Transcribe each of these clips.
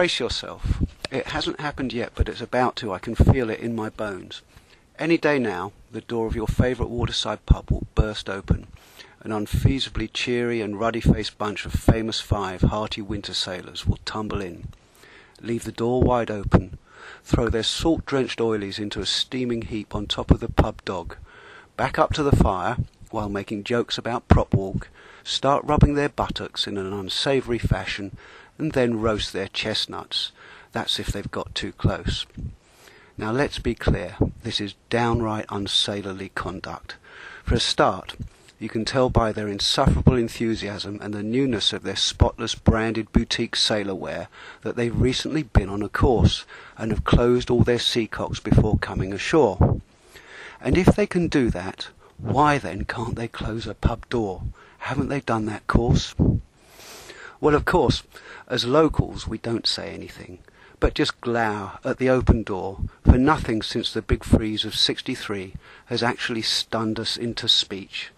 brace yourself. It hasn't happened yet, but it's about to. I can feel it in my bones. Any day now, the door of your favourite waterside pub will burst open. An unfeasibly cheery and ruddy-faced bunch of famous five hearty winter sailors will tumble in, leave the door wide open, throw their salt-drenched oilies into a steaming heap on top of the pub dog, back up to the fire while making jokes about prop walk, start rubbing their buttocks in an unsavoury fashion, and then roast their chestnuts. That's if they've got too close. Now let's be clear, this is downright unsailorly conduct. For a start, you can tell by their insufferable enthusiasm and the newness of their spotless branded boutique sailor wear that they've recently been on a course and have closed all their seacocks before coming ashore. And if they can do that, why then can't they close a pub door? Haven't they done that course? Well, of course, as locals we don't say anything, but just glower at the open door, for nothing since the big freeze of 63 has actually stunned us into speech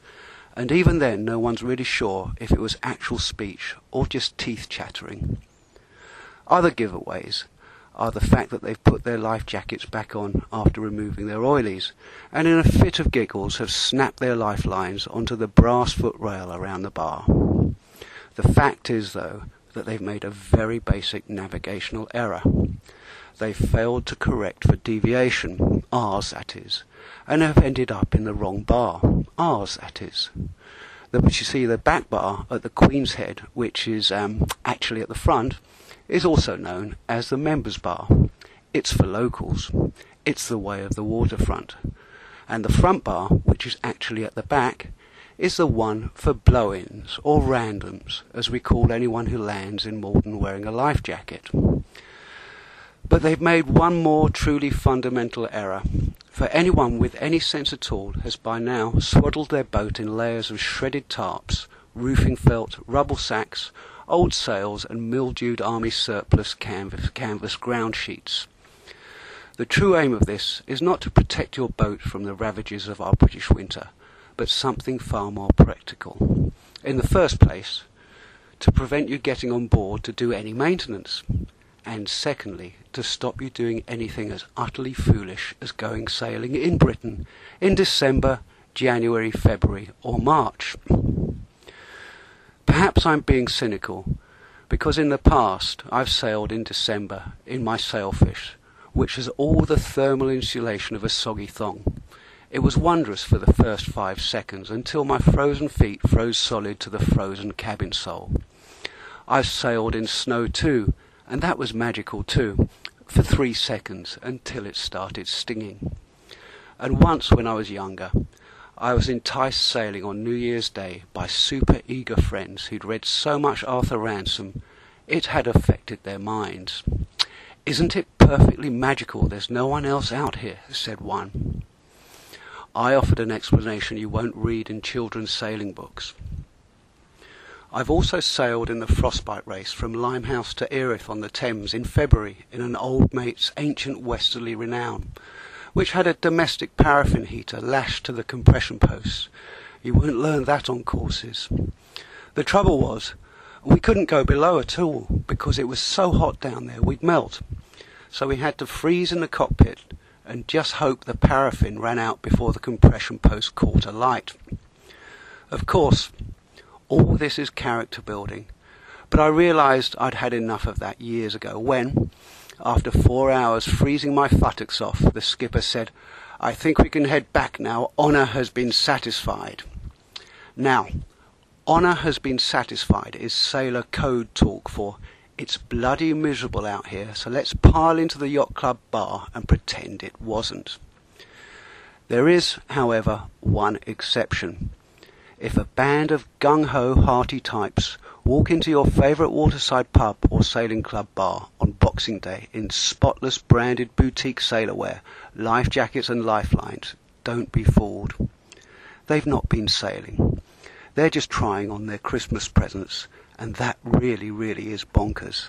and even then no one's really sure if it was actual speech or just teeth chattering. Other giveaways are the fact that they've put their life jackets back on after removing their oilies, and in a fit of giggles have snapped their lifelines onto the brass foot rail around the bar. The fact is, though, that they've made a very basic navigational error. They've failed to correct for deviation, ours that is, and have ended up in the wrong bar. Ours, that is. The, but you see, the back bar at the Queen's Head, which is um, actually at the front, is also known as the Members Bar. It's for locals. It's the way of the waterfront. And the front bar, which is actually at the back, is the one for blow-ins or randoms, as we call anyone who lands in Maldon wearing a life jacket. But they've made one more truly fundamental error, for anyone with any sense at all has by now swaddled their boat in layers of shredded tarps, roofing felt, rubble sacks, old sails, and mildewed army surplus canvas, canvas ground sheets. The true aim of this is not to protect your boat from the ravages of our British winter, but something far more practical. In the first place, to prevent you getting on board to do any maintenance and secondly, to stop you doing anything as utterly foolish as going sailing in Britain in December, January, February, or March. Perhaps I'm being cynical, because in the past I've sailed in December in my sailfish, which has all the thermal insulation of a soggy thong. It was wondrous for the first five seconds until my frozen feet froze solid to the frozen cabin sole. I've sailed in snow too, and that was magical too, for three seconds until it started stinging. And once when I was younger, I was enticed sailing on New Year's Day by super eager friends who'd read so much Arthur Ransome it had affected their minds. Isn't it perfectly magical there's no one else out here? said one. I offered an explanation you won't read in children's sailing books. I've also sailed in the frostbite race from Limehouse to Erith on the Thames in February in an old mate's ancient westerly renown, which had a domestic paraffin heater lashed to the compression posts. You won't learn that on courses. The trouble was, we couldn't go below at all because it was so hot down there we'd melt. So we had to freeze in the cockpit and just hope the paraffin ran out before the compression post caught alight. Of course, all this is character building. But I realized I'd had enough of that years ago when, after four hours freezing my futtocks off, the skipper said, I think we can head back now. Honour has been satisfied. Now, honour has been satisfied is sailor code talk for it's bloody miserable out here, so let's pile into the yacht club bar and pretend it wasn't. There is, however, one exception. If a band of gung-ho hearty types walk into your favourite waterside pub or sailing club bar on Boxing Day in spotless branded boutique sailor wear, life jackets and lifelines, don't be fooled. They've not been sailing. They're just trying on their Christmas presents, and that really, really is bonkers.